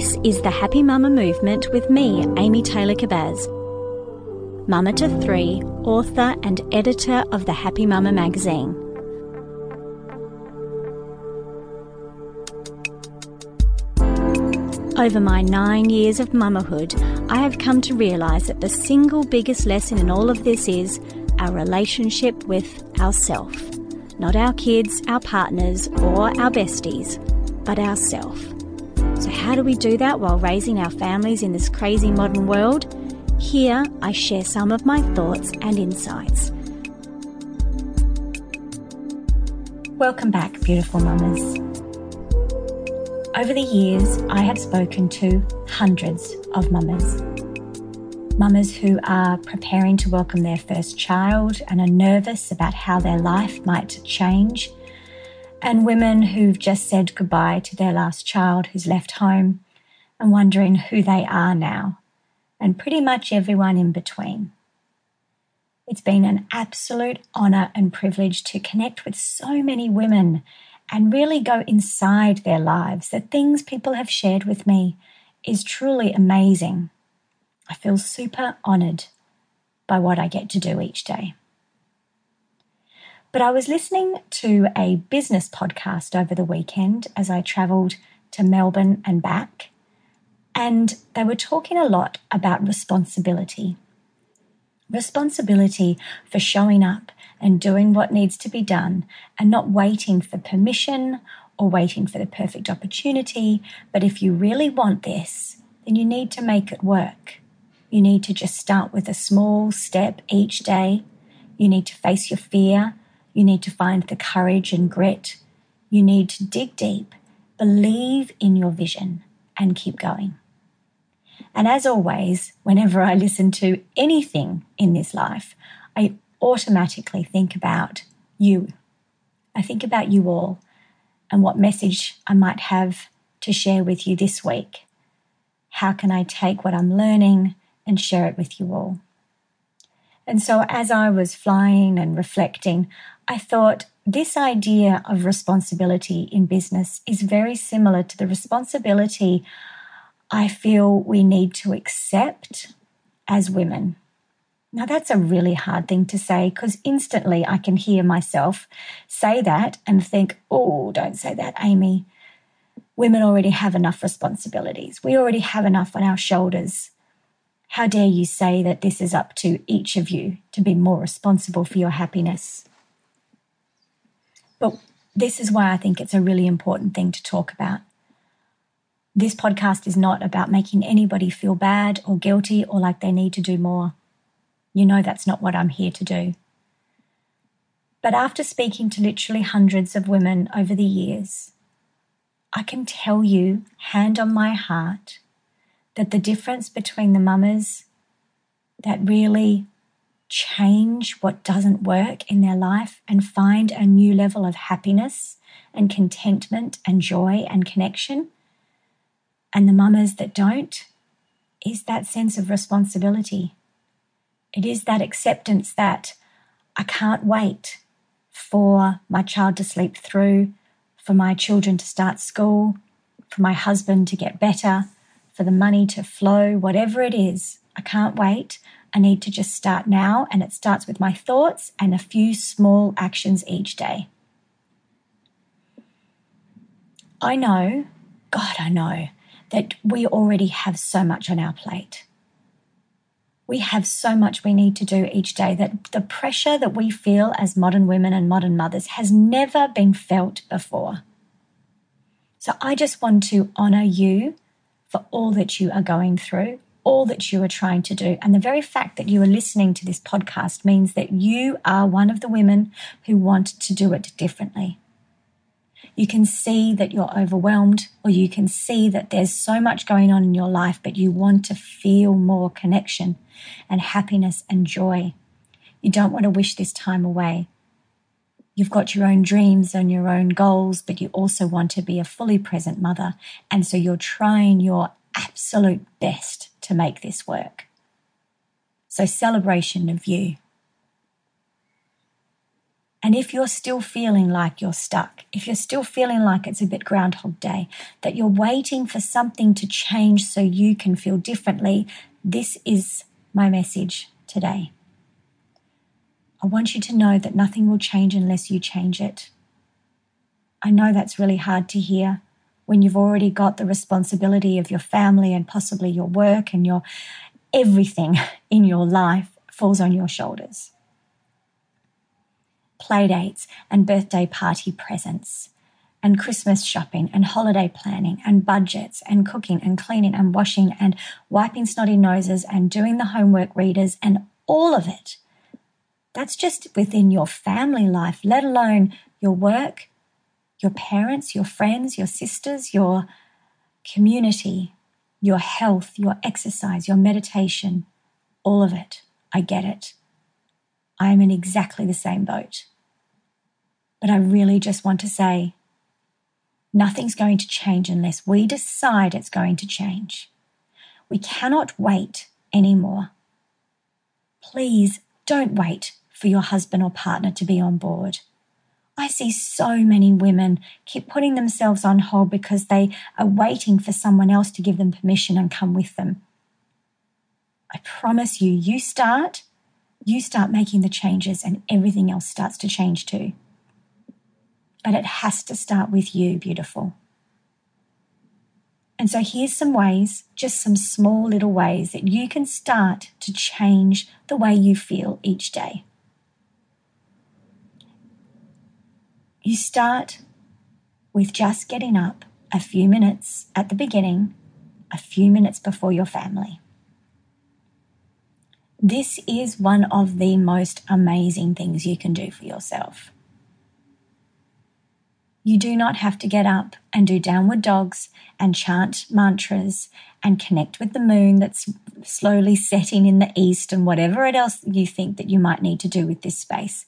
This is the Happy Mama Movement with me, Amy Taylor Kabbaz. Mama to three, author and editor of the Happy Mama magazine. Over my nine years of mamahood, I have come to realise that the single biggest lesson in all of this is our relationship with ourself. Not our kids, our partners, or our besties, but ourself. How do we do that while raising our families in this crazy modern world? Here, I share some of my thoughts and insights. Welcome back, beautiful mamas. Over the years, I have spoken to hundreds of mamas. Mamas who are preparing to welcome their first child and are nervous about how their life might change, and women who've just said goodbye to their last child who's left home and wondering who they are now, and pretty much everyone in between. It's been an absolute honour and privilege to connect with so many women and really go inside their lives. The things people have shared with me is truly amazing. I feel super honoured by what I get to do each day. But I was listening to a business podcast over the weekend as I travelled to Melbourne and back, and they were talking a lot about responsibility. Responsibility for showing up and doing what needs to be done and not waiting for permission or waiting for the perfect opportunity. But if you really want this, then you need to make it work. You need to just start with a small step each day. You need to face your fear. You need to find the courage and grit. You need to dig deep, believe in your vision, and keep going. And as always, whenever I listen to anything in this life, I automatically think about you. I think about you all and what message I might have to share with you this week. How can I take what I'm learning and share it with you all? And so, as I was flying and reflecting, I thought this idea of responsibility in business is very similar to the responsibility I feel we need to accept as women. Now, that's a really hard thing to say because instantly I can hear myself say that and think, oh, don't say that, Amy. Women already have enough responsibilities. We already have enough on our shoulders. How dare you say that this is up to each of you to be more responsible for your happiness? But this is why I think it's a really important thing to talk about. This podcast is not about making anybody feel bad or guilty or like they need to do more. You know that's not what I'm here to do. But after speaking to literally hundreds of women over the years, I can tell you, hand on my heart, that the difference between the mamas that really change what doesn't work in their life and find a new level of happiness and contentment and joy and connection and the mamas that don't is that sense of responsibility. It is that acceptance that I can't wait for my child to sleep through, for my children to start school, for my husband to get better, for the money to flow, whatever it is. I can't wait. I need to just start now, and it starts with my thoughts and a few small actions each day. I know, God, I know that we already have so much on our plate. We have so much we need to do each day that the pressure that we feel as modern women and modern mothers has never been felt before. So I just want to honor you for all that you are going through, all that you are trying to do. And the very fact that you are listening to this podcast means that you are one of the women who want to do it differently. You can see that you're overwhelmed, or you can see that there's so much going on in your life, but you want to feel more connection and happiness and joy. You don't want to wish this time away. You've got your own dreams and your own goals, but you also want to be a fully present mother. And so you're trying your absolute best to make this work. So, celebration of you. And if you're still feeling like you're stuck, if you're still feeling like it's a bit Groundhog Day, that you're waiting for something to change so you can feel differently, this is my message today. I want you to know that nothing will change unless you change it. I know that's really hard to hear when you've already got the responsibility of your family and possibly your work and your everything in your life falls on your shoulders. Playdates and birthday party presents and Christmas shopping and holiday planning and budgets and cooking and cleaning and washing and wiping snotty noses and doing the homework readers and all of it that's just within your family life, let alone your work, your parents, your friends, your sisters, your community, your health, your exercise, your meditation, all of it. I get it. I am in exactly the same boat. But I really just want to say nothing's going to change unless we decide it's going to change. We cannot wait anymore. Please don't wait for your husband or partner to be on board. I see so many women keep putting themselves on hold because they are waiting for someone else to give them permission and come with them. I promise you, you start, you start making the changes, and everything else starts to change too. But it has to start with you, beautiful. And so here's some ways, just some small little ways that you can start to change the way you feel each day. You start with just getting up a few minutes at the beginning, a few minutes before your family. This is one of the most amazing things you can do for yourself. You do not have to get up and do downward dogs and chant mantras and connect with the moon that's slowly setting in the east and whatever else you think that you might need to do with this space.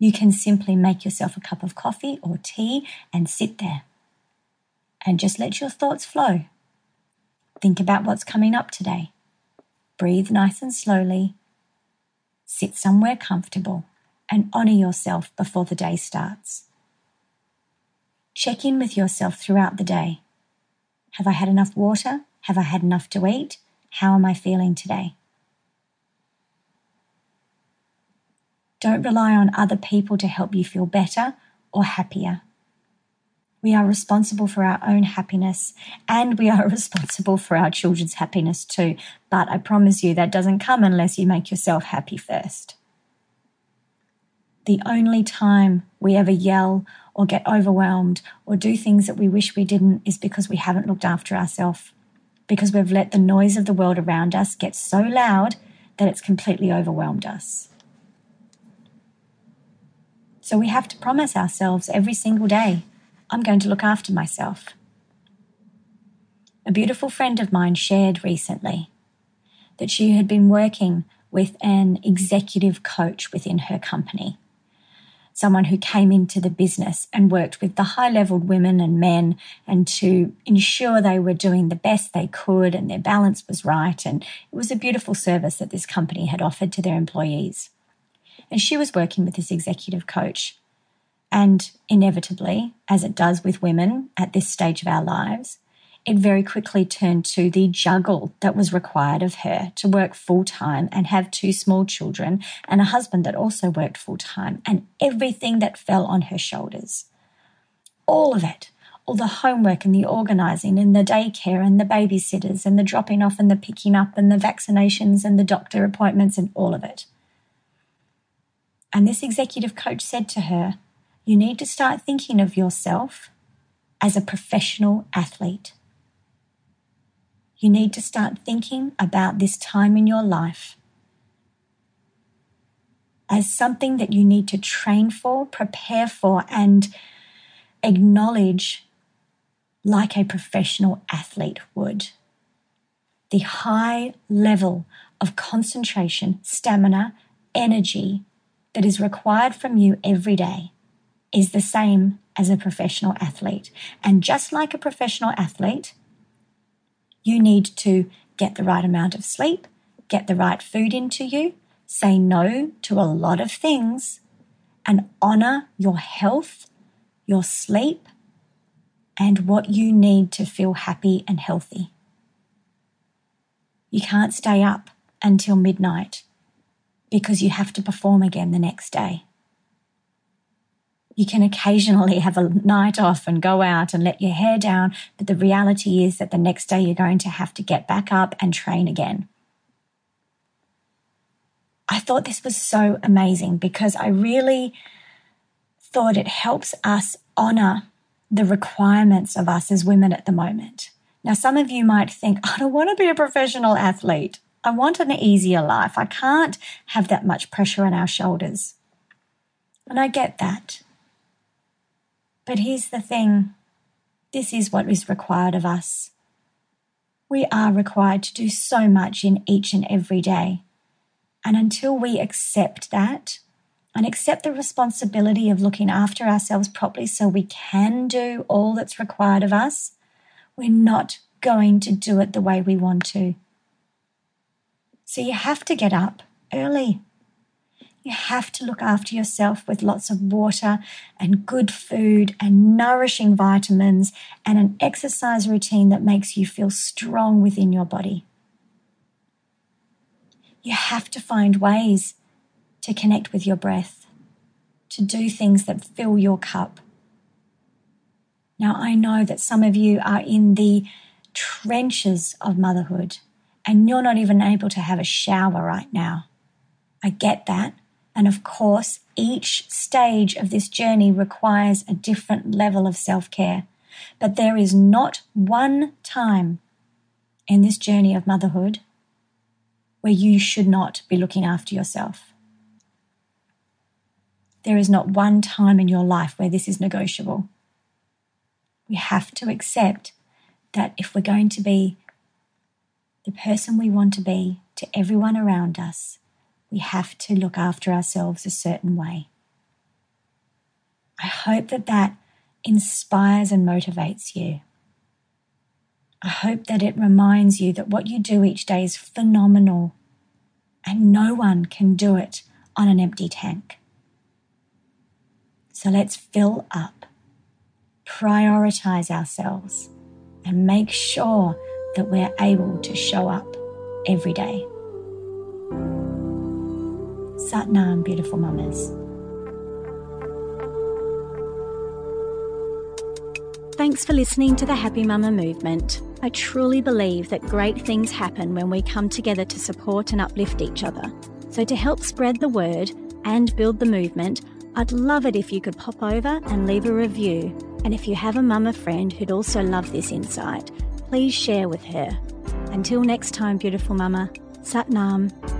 You can simply make yourself a cup of coffee or tea and sit there and just let your thoughts flow. Think about what's coming up today. Breathe nice and slowly. Sit somewhere comfortable and honor yourself before the day starts. Check in with yourself throughout the day. Have I had enough water? Have I had enough to eat? How am I feeling today? Don't rely on other people to help you feel better or happier. We are responsible for our own happiness and we are responsible for our children's happiness too. But I promise you that doesn't come unless you make yourself happy first. The only time we ever yell or get overwhelmed or do things that we wish we didn't is because we haven't looked after ourselves, because we've let the noise of the world around us get so loud that it's completely overwhelmed us. So we have to promise ourselves every single day I'm going to look after myself. A beautiful friend of mine shared recently that she had been working with an executive coach within her company, someone who came into the business and worked with the high leveled women and men and to ensure they were doing the best they could and their balance was right. And it was a beautiful service that this company had offered to their employees. And she was working with this executive coach. And inevitably, as it does with women at this stage of our lives, it very quickly turned to the juggle that was required of her to work full time and have two small children and a husband that also worked full time and everything that fell on her shoulders. All of it, all the homework and the organising and the daycare and the babysitters and the dropping off and the picking up and the vaccinations and the doctor appointments and all of it. And this executive coach said to her, You need to start thinking of yourself as a professional athlete. You need to start thinking about this time in your life as something that you need to train for, prepare for, and acknowledge like a professional athlete would. The high level of concentration, stamina, energy that is required from you every day is the same as a professional athlete. And just like a professional athlete, you need to get the right amount of sleep, get the right food into you, say no to a lot of things, and honor your health, your sleep, and what you need to feel happy and healthy. You can't stay up until midnight because you have to perform again the next day. You can occasionally have a night off and go out and let your hair down, but the reality is that the next day you're going to have to get back up and train again. I thought this was so amazing because I really thought it helps us honor the requirements of us as women at the moment. Now, some of you might think, I don't want to be a professional athlete. I want an easier life. I can't have that much pressure on our shoulders. And I get that. But here's the thing this is what is required of us. We are required to do so much in each and every day. And until we accept that and accept the responsibility of looking after ourselves properly so we can do all that's required of us, we're not going to do it the way we want to. So you have to get up early. You have to look after yourself with lots of water and good food and nourishing vitamins and an exercise routine that makes you feel strong within your body. You have to find ways to connect with your breath, to do things that fill your cup. Now, I know that some of you are in the trenches of motherhood and you're not even able to have a shower right now. I get that. And of course, each stage of this journey requires a different level of self care. But there is not one time in this journey of motherhood where you should not be looking after yourself. There is not one time in your life where this is negotiable. We have to accept that if we're going to be the person we want to be to everyone around us, we have to look after ourselves a certain way. I hope that that inspires and motivates you. I hope that it reminds you that what you do each day is phenomenal and no one can do it on an empty tank. So let's fill up, prioritize ourselves, and make sure that we're able to show up every day. Satnam, beautiful mamas. Thanks for listening to the Happy Mama movement. I truly believe that great things happen when we come together to support and uplift each other. So, to help spread the word and build the movement, I'd love it if you could pop over and leave a review. And if you have a mama friend who'd also love this insight, please share with her. Until next time, beautiful mama, Satnam. Imagine